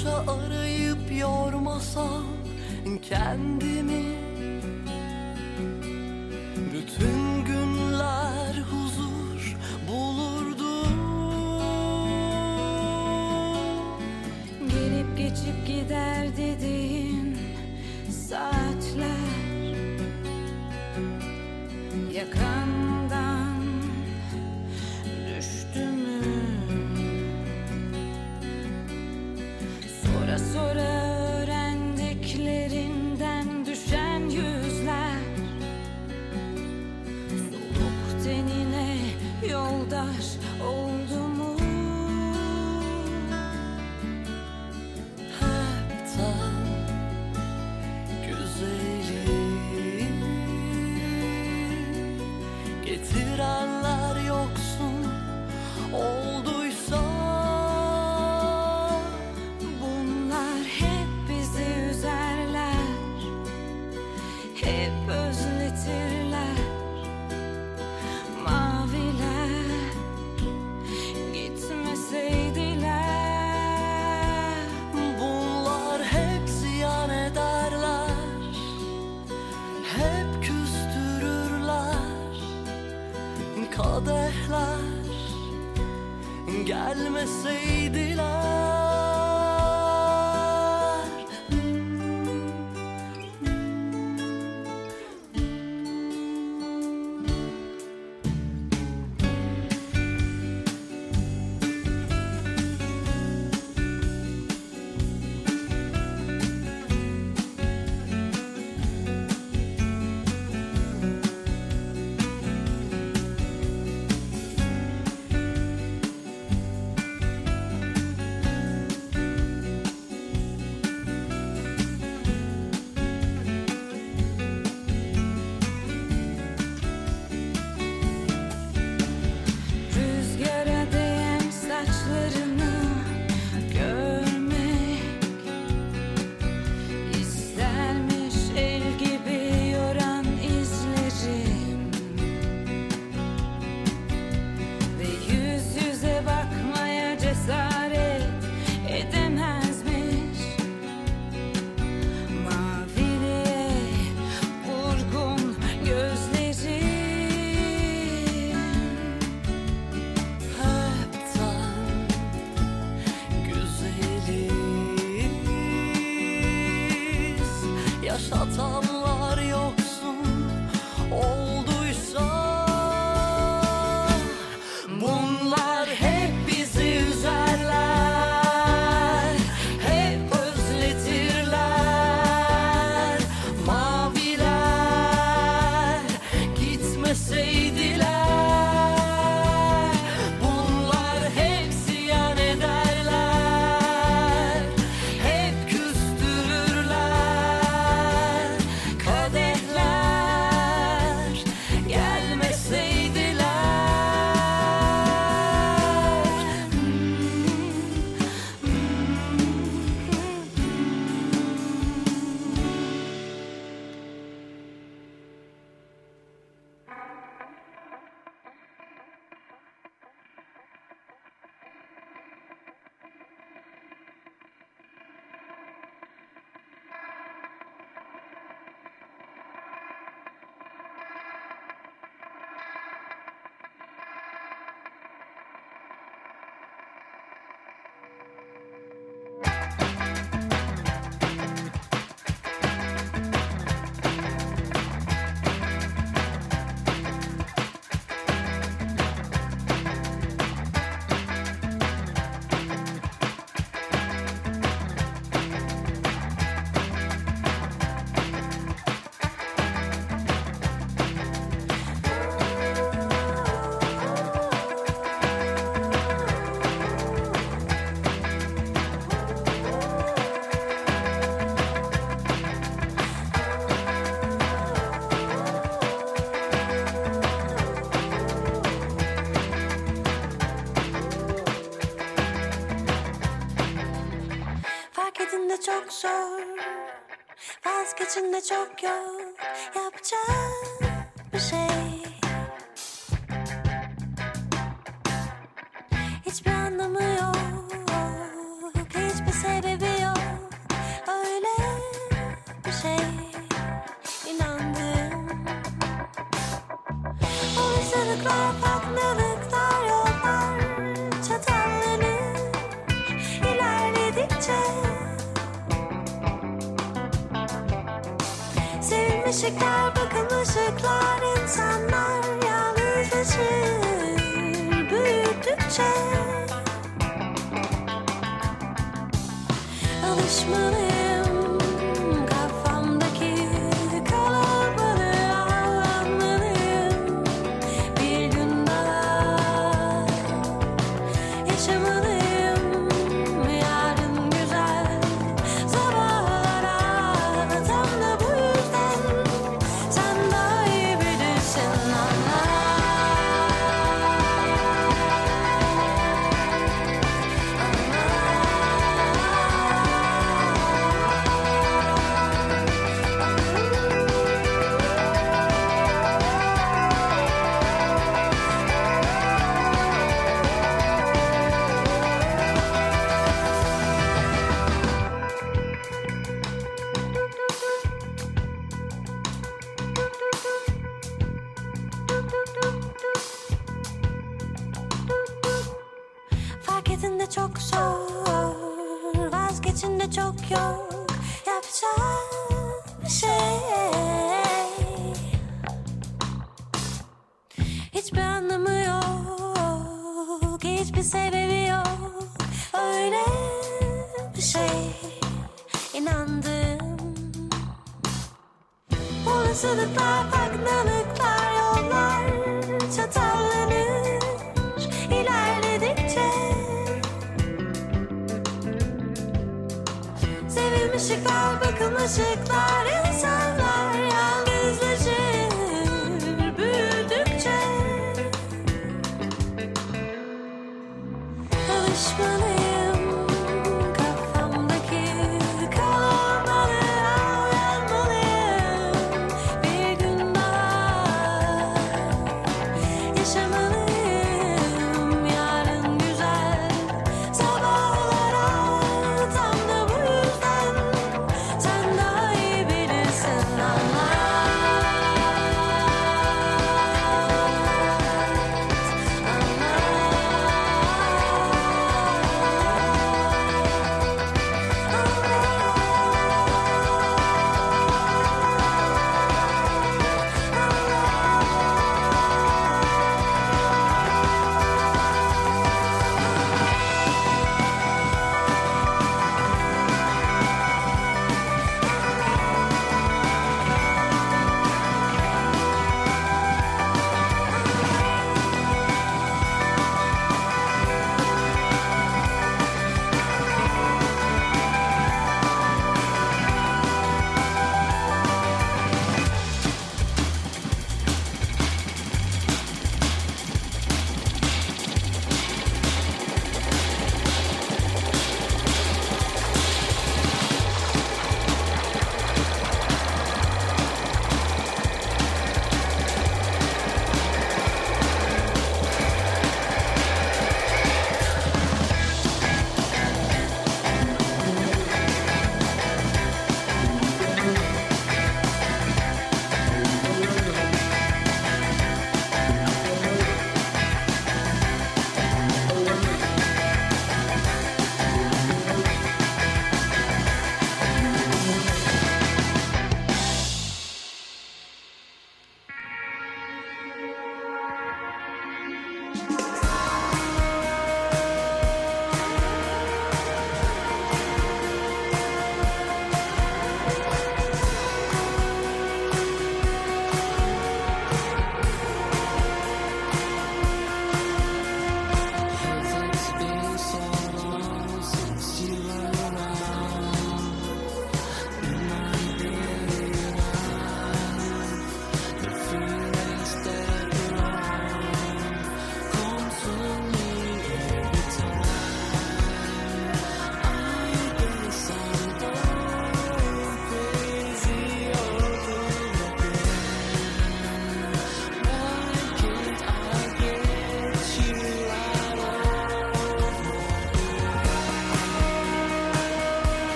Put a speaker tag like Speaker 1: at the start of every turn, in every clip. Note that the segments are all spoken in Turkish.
Speaker 1: Koşa arayıp yormasam kendimi horas 조금 엽전 Işıklar bakın ışıklar insanlar yalnızlaşır büyüdükçe. Alışmalıyım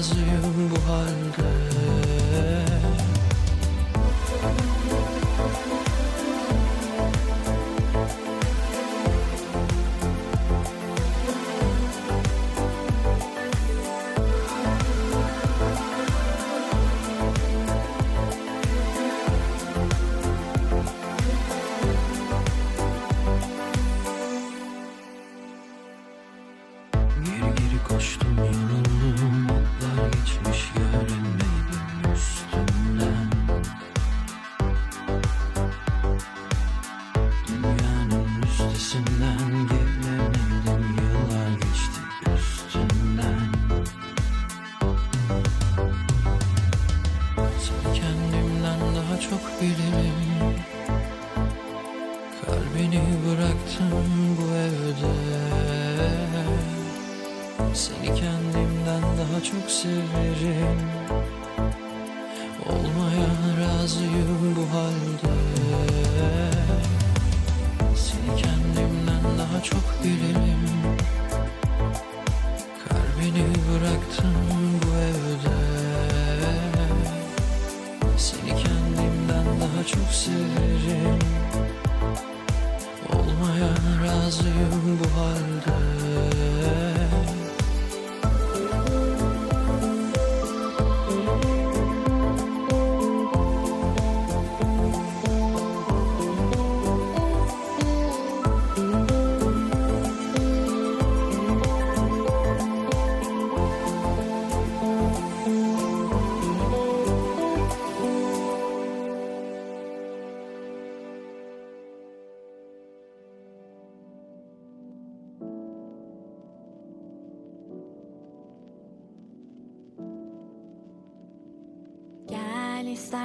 Speaker 1: azim bu halde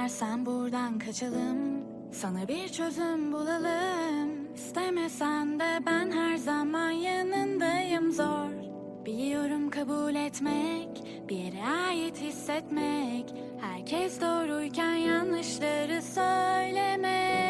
Speaker 2: İstersen buradan kaçalım. Sana bir çözüm bulalım. İstemesen de ben her zaman yanındayım zor. Biliyorum kabul etmek Bir yere ait hissetmek. Herkes doğruyken yanlışları söylemek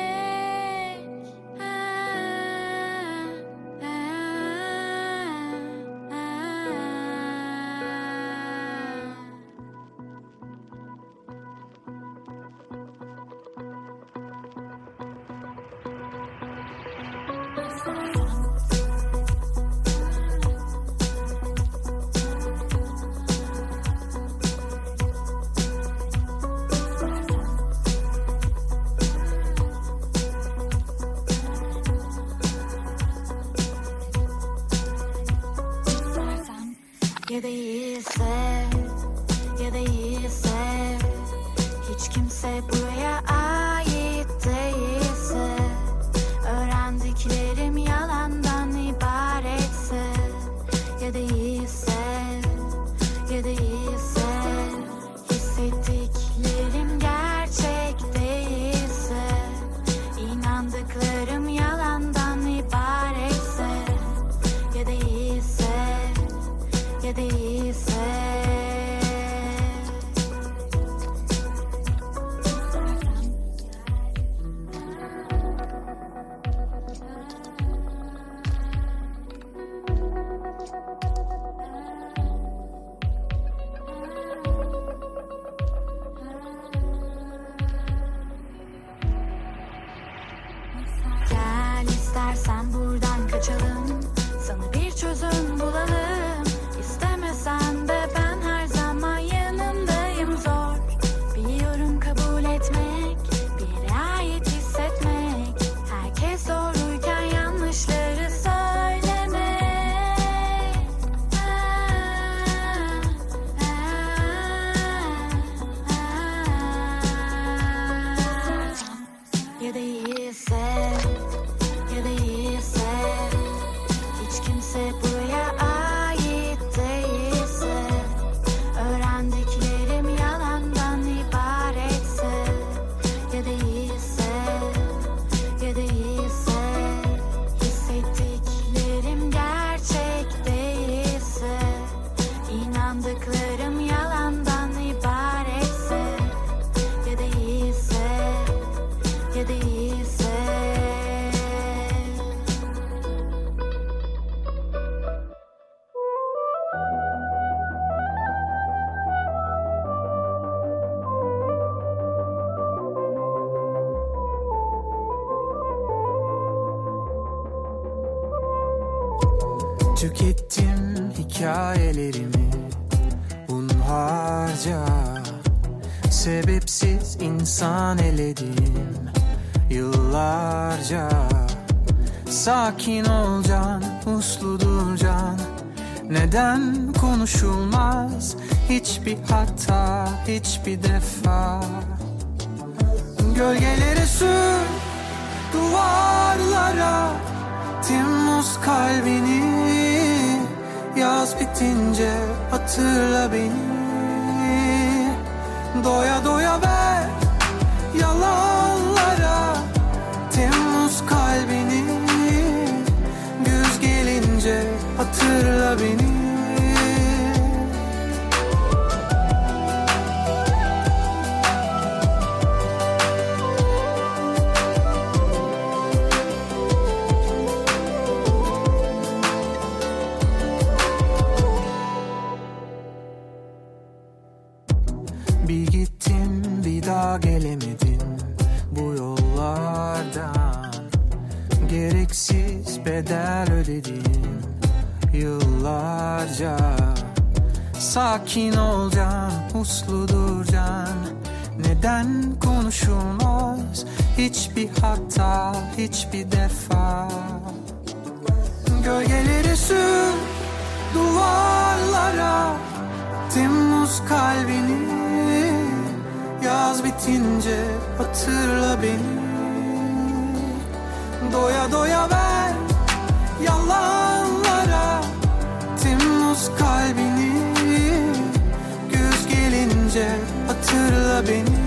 Speaker 3: Yıllarca. Sakin ol can, uslu dur can. Neden konuşulmaz? Hiçbir hata, hiçbir defa. Gölgeleri sür duvarlara. Temmuz kalbini Yaz bitince hatırla beni. Doya doya ver yalanlara beni yıllarca. Sakin ol can, uslu dur can. Neden konuşulmaz? Hiçbir hata, hiçbir defa. Gölgeleri sür duvarlara. Temmuz kalbini Yaz bitince hatırla beni. Doya doya ver yalanlara Temmuz kalbini Güz gelince hatırla beni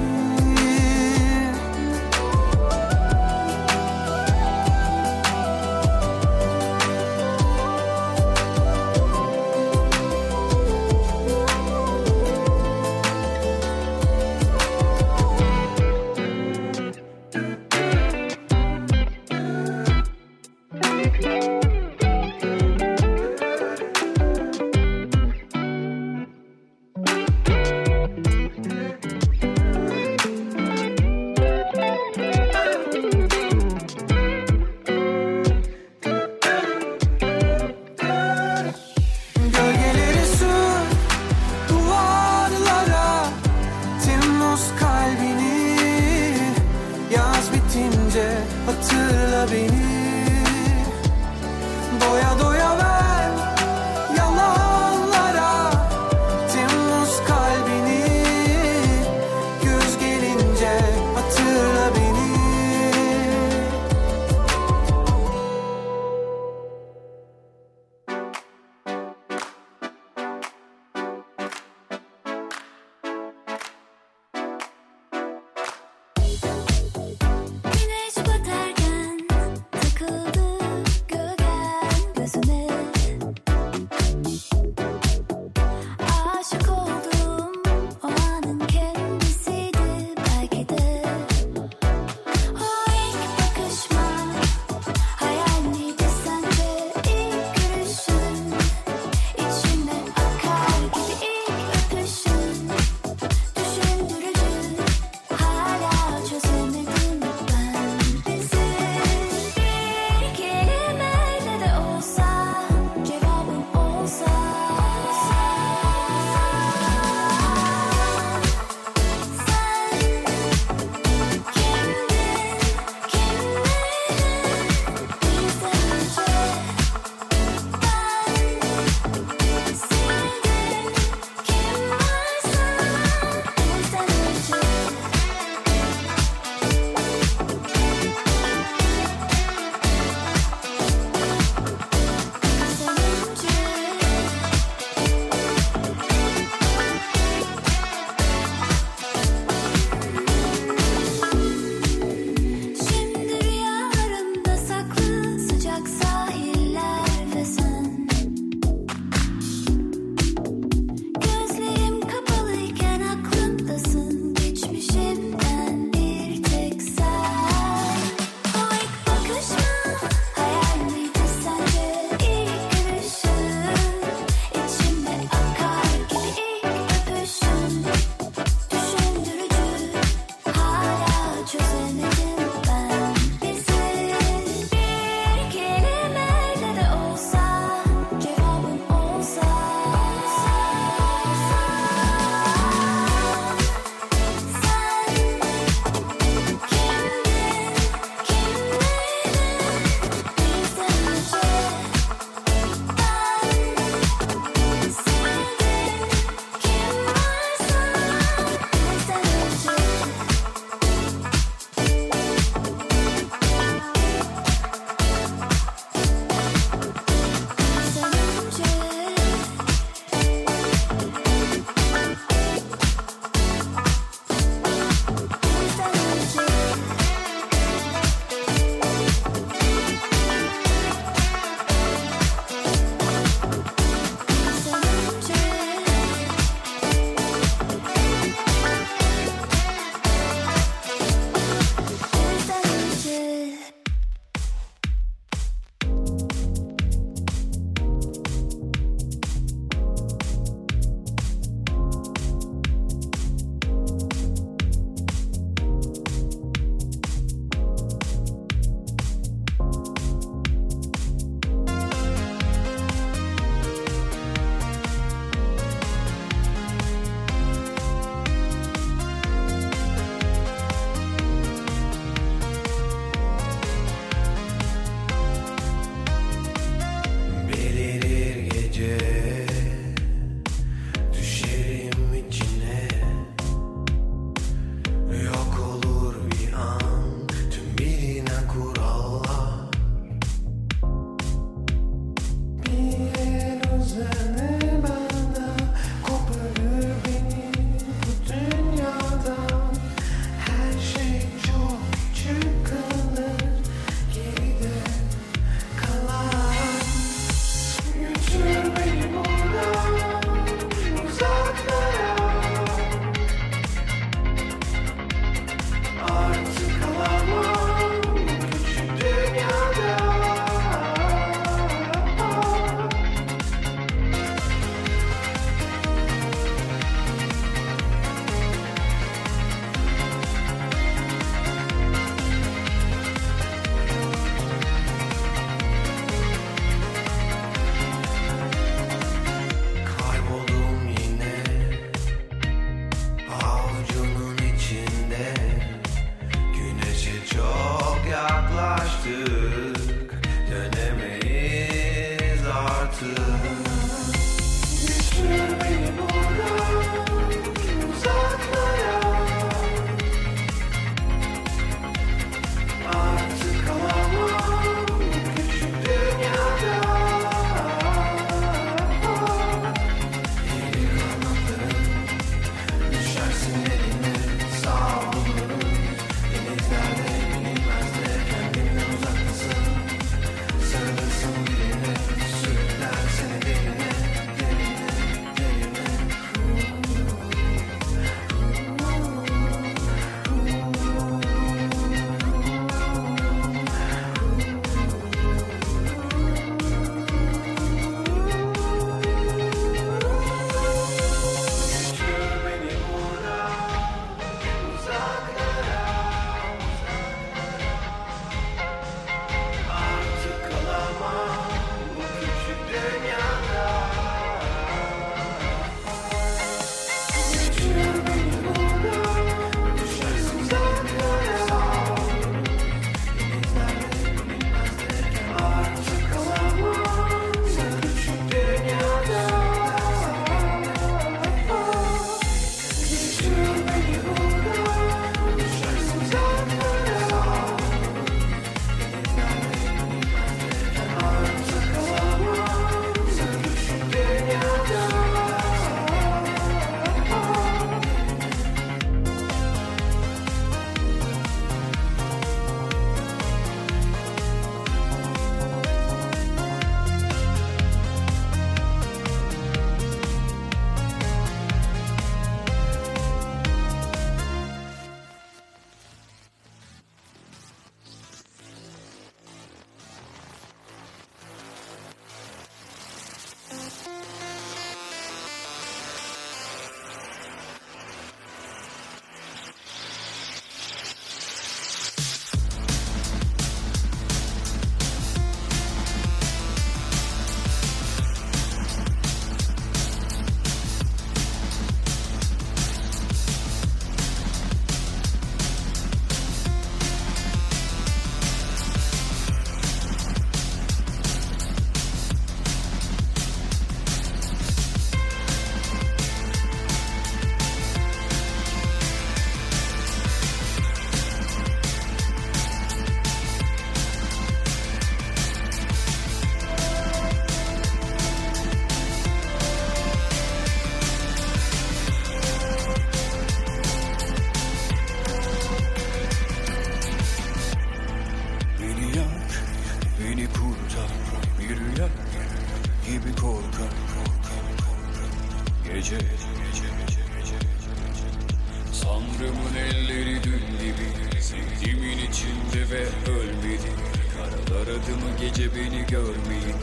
Speaker 4: gece beni görmeyin.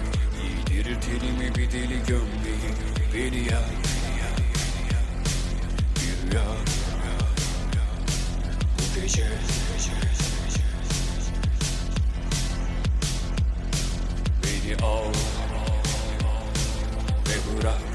Speaker 4: Giydirir tenimi bir deli gömleği Beni ya rüya Bu gece, gece. Beni al. Ve bırak.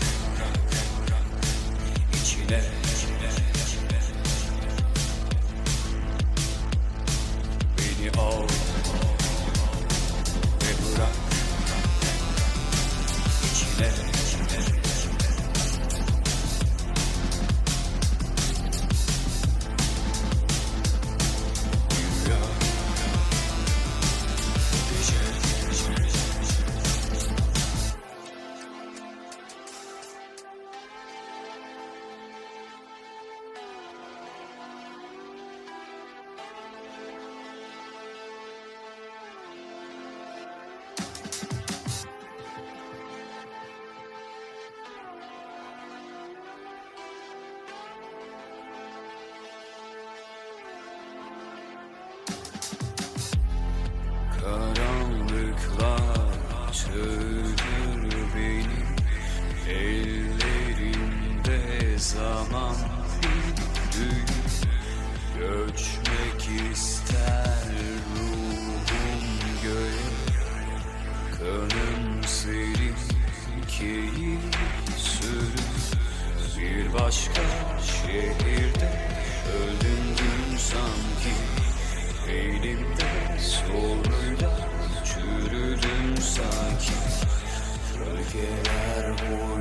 Speaker 5: quedar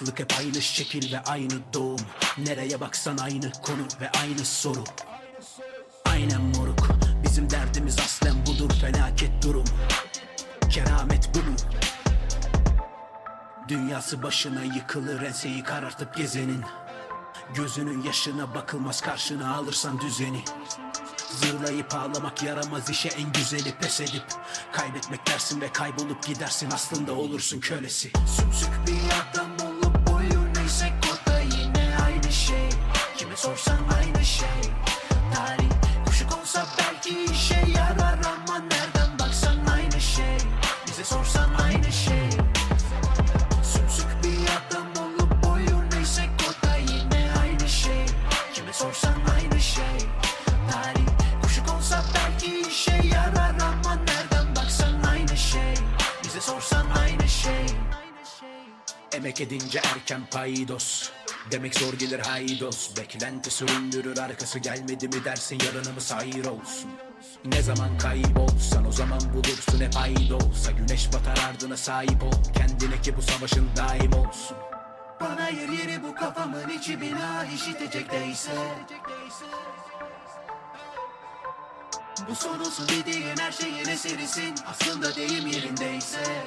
Speaker 5: bu bataklık hep aynı şekil ve aynı doğum. Nereye baksan aynı konu ve aynı soru. Aynen moruk Bizim derdimiz aslen budur felaket durum. Keramet bu mu? Dünyası başına yıkılır enseyi karartıp gezenin. Gözünün yaşına bakılmaz karşına alırsan düzeni. Zırlayıp ağlamak yaramaz işe en güzeli pes edip. Kaybetmek dersin ve kaybolup gidersin aslında olursun kölesi. Sümsük bir adam sorsan aynı şey. Tarih kuşuk olsa belki işe yarar ama nereden baksan aynı şey. Bize sorsan aynı şey. Sümsük bir adam olup boyu neyse o da yine aynı şey. Kime sorsan aynı şey. Tarih kuşuk olsa belki işe yarar ama nereden baksan aynı şey. Bize sorsan aynı şey. Emek edince erken paydos Demek zor gelir haydos. Beklenti süründürür arkası gelmedi mi dersin yarınımız hayır olsun? Ne zaman kaybolsan o zaman bulursun hep ayda olsa Güneş batar ardına sahip ol. Kendine ki bu savaşın daim olsun. Bana yer yeri bu kafamın içi bina. İşitecek değilse. Bu son olsun dediğin her şeyin eserisin Aslında deyim yerindeyse